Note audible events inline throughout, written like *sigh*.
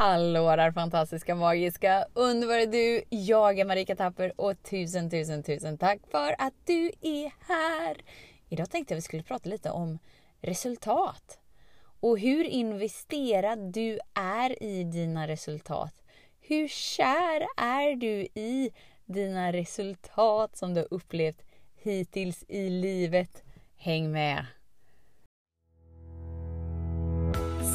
Hallå där fantastiska, magiska, underbara du! Jag är Marika Tapper och tusen, tusen, tusen tack för att du är här! Idag tänkte jag vi skulle prata lite om resultat och hur investerad du är i dina resultat. Hur kär är du i dina resultat som du har upplevt hittills i livet? Häng med!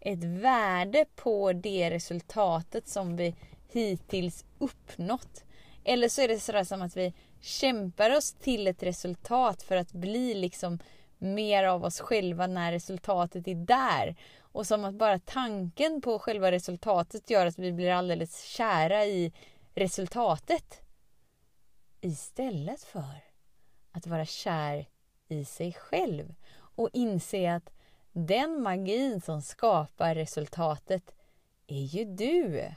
ett värde på det resultatet som vi hittills uppnått. Eller så är det sådär som att vi kämpar oss till ett resultat för att bli liksom mer av oss själva när resultatet är där. Och som att bara tanken på själva resultatet gör att vi blir alldeles kära i resultatet. Istället för att vara kär i sig själv och inse att den magin som skapar resultatet är ju du.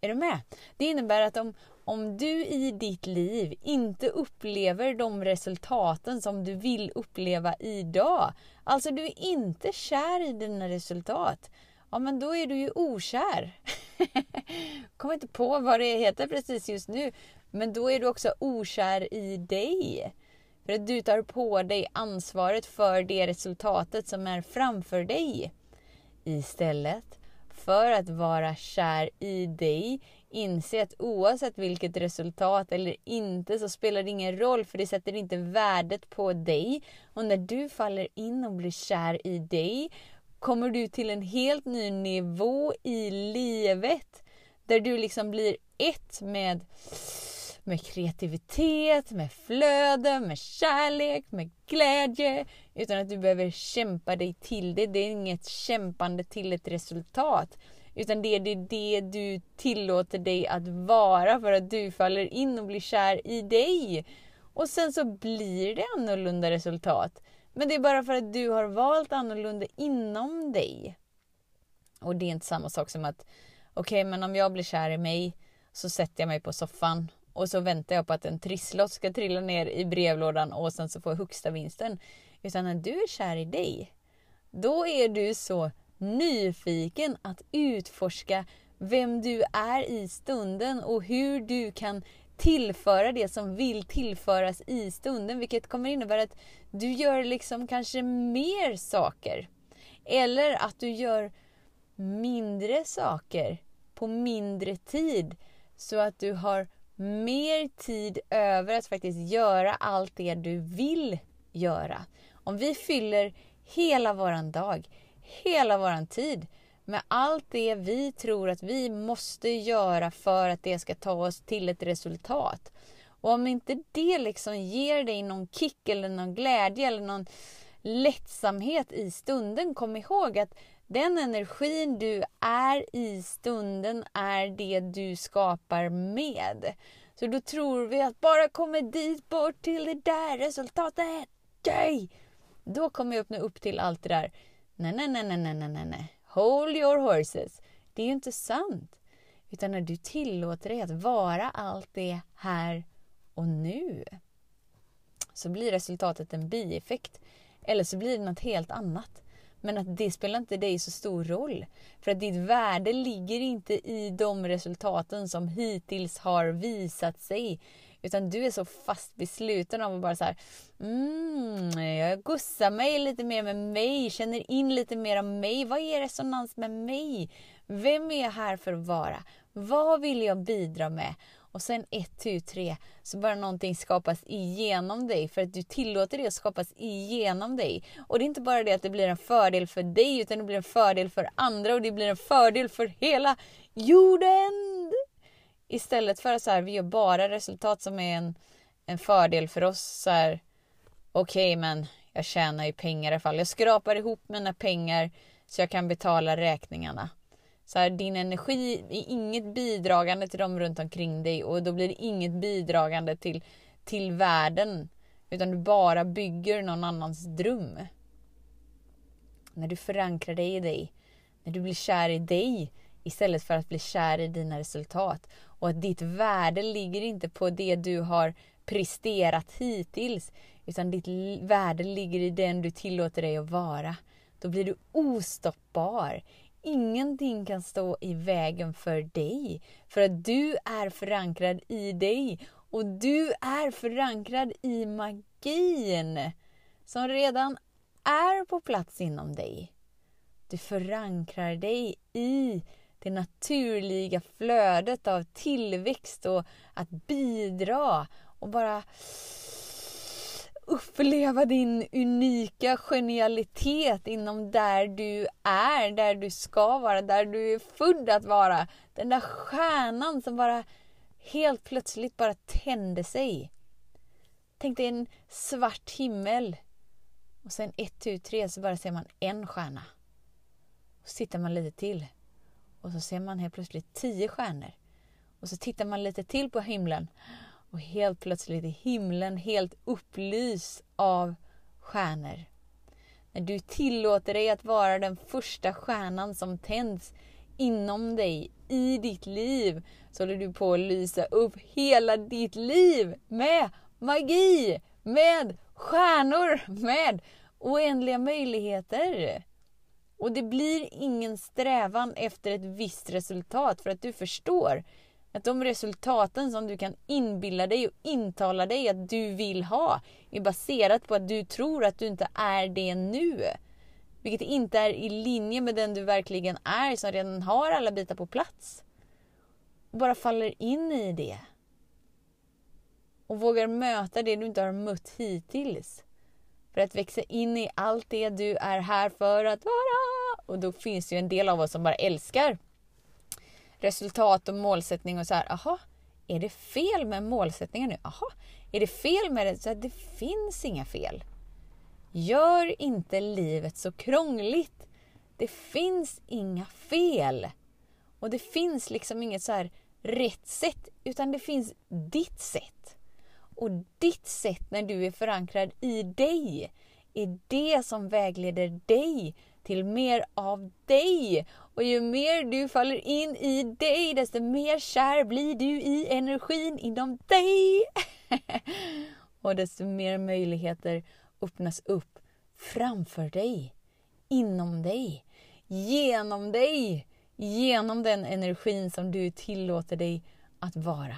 Är du med? Det innebär att om, om du i ditt liv inte upplever de resultaten som du vill uppleva idag, alltså du är inte kär i dina resultat, ja men då är du ju okär. *laughs* Kommer inte på vad det heter precis just nu, men då är du också okär i dig. För att du tar på dig ansvaret för det resultatet som är framför dig. Istället för att vara kär i dig, inse att oavsett vilket resultat eller inte så spelar det ingen roll för det sätter inte värdet på dig. Och när du faller in och blir kär i dig kommer du till en helt ny nivå i livet. Där du liksom blir ett med med kreativitet, med flöde, med kärlek, med glädje. Utan att du behöver kämpa dig till det. Det är inget kämpande till ett resultat. Utan det är det, det du tillåter dig att vara för att du faller in och blir kär i dig. Och sen så blir det annorlunda resultat. Men det är bara för att du har valt annorlunda inom dig. Och det är inte samma sak som att okej, okay, men om jag blir kär i mig så sätter jag mig på soffan och så väntar jag på att en trisslott ska trilla ner i brevlådan och sen så får jag högsta vinsten. Utan när du är kär i dig, då är du så nyfiken att utforska vem du är i stunden och hur du kan tillföra det som vill tillföras i stunden. Vilket kommer innebära att du gör liksom kanske mer saker. Eller att du gör mindre saker på mindre tid. Så att du har mer tid över att faktiskt göra allt det du vill göra. Om vi fyller hela våran dag, hela våran tid med allt det vi tror att vi måste göra för att det ska ta oss till ett resultat. Och om inte det liksom ger dig någon kick eller någon glädje eller någon lättsamhet i stunden, kom ihåg att den energin du är i stunden är det du skapar med. Så då tror vi att bara kommer dit bort till det där resultatet, yay! Då kommer jag öppna upp till allt det där. Nej, nej, nej, nej, nej, nej, nej. Hold your horses. Det är ju inte sant. Utan när du tillåter dig att vara allt det här och nu så blir resultatet en bieffekt. Eller så blir det något helt annat. Men att det spelar inte dig så stor roll. För att ditt värde ligger inte i de resultaten som hittills har visat sig. Utan du är så fast besluten av att bara så här, mm, jag gussar mig lite mer med mig, känner in lite mer av mig. Vad är resonans med mig? Vem är jag här för att vara? Vad vill jag bidra med? Och sen ett, tu, tre så börjar någonting skapas igenom dig för att du tillåter det att skapas igenom dig. Och det är inte bara det att det blir en fördel för dig utan det blir en fördel för andra och det blir en fördel för hela jorden. Istället för att så här, vi gör bara resultat som är en, en fördel för oss. så här Okej, okay, men jag tjänar ju pengar i alla fall. Jag skrapar ihop mina pengar så jag kan betala räkningarna. Så här, din energi är inget bidragande till dem runt omkring dig och då blir det inget bidragande till, till världen. Utan du bara bygger någon annans dröm. När du förankrar dig i dig, när du blir kär i dig istället för att bli kär i dina resultat. Och att ditt värde ligger inte på det du har presterat hittills utan ditt värde ligger i den du tillåter dig att vara. Då blir du ostoppbar. Ingenting kan stå i vägen för dig. För att du är förankrad i dig. Och du är förankrad i magin. Som redan är på plats inom dig. Du förankrar dig i det naturliga flödet av tillväxt och att bidra och bara uppleva din unika genialitet inom där du är, där du ska vara, där du är född att vara. Den där stjärnan som bara helt plötsligt bara tände sig. Tänk dig en svart himmel och sen ett, tu, tre så bara ser man en stjärna. Och så tittar man lite till och så ser man helt plötsligt tio stjärnor. Och så tittar man lite till på himlen och helt plötsligt är himlen helt upplyst av stjärnor. När du tillåter dig att vara den första stjärnan som tänds inom dig, i ditt liv, så håller du på att lysa upp hela ditt liv med magi, med stjärnor, med oändliga möjligheter. Och det blir ingen strävan efter ett visst resultat för att du förstår att de resultaten som du kan inbilla dig och intala dig att du vill ha är baserat på att du tror att du inte är det nu. Vilket inte är i linje med den du verkligen är som redan har alla bitar på plats. Och bara faller in i det. Och vågar möta det du inte har mött hittills. För att växa in i allt det du är här för att vara. Och då finns det ju en del av oss som bara älskar resultat och målsättning och så här, aha, är det fel med målsättningar nu? Aha, är det fel med det? Så här, det finns inga fel. Gör inte livet så krångligt. Det finns inga fel. Och det finns liksom inget så här rätt sätt, utan det finns ditt sätt. Och ditt sätt när du är förankrad i dig är det som vägleder dig till mer av dig. Och ju mer du faller in i dig, desto mer kär blir du i energin inom dig. *laughs* och desto mer möjligheter öppnas upp framför dig, inom dig, genom dig, genom den energin som du tillåter dig att vara.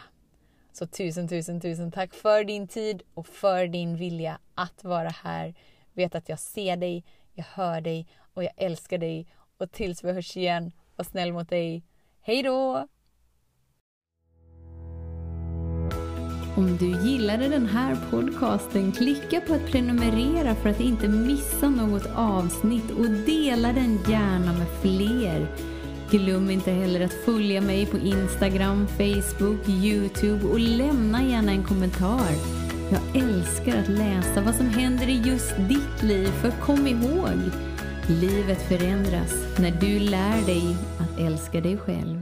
Så tusen, tusen, tusen tack för din tid och för din vilja att vara här. Vet att jag ser dig, jag hör dig och jag älskar dig. Och tills vi hörs igen, var snäll mot dig. Hej då! Om du gillade den här podcasten, klicka på att prenumerera för att inte missa något avsnitt och dela den gärna med fler. Glöm inte heller att följa mig på Instagram, Facebook, Youtube och lämna gärna en kommentar. Jag älskar att läsa vad som händer i just ditt liv, för kom ihåg, livet förändras när du lär dig att älska dig själv.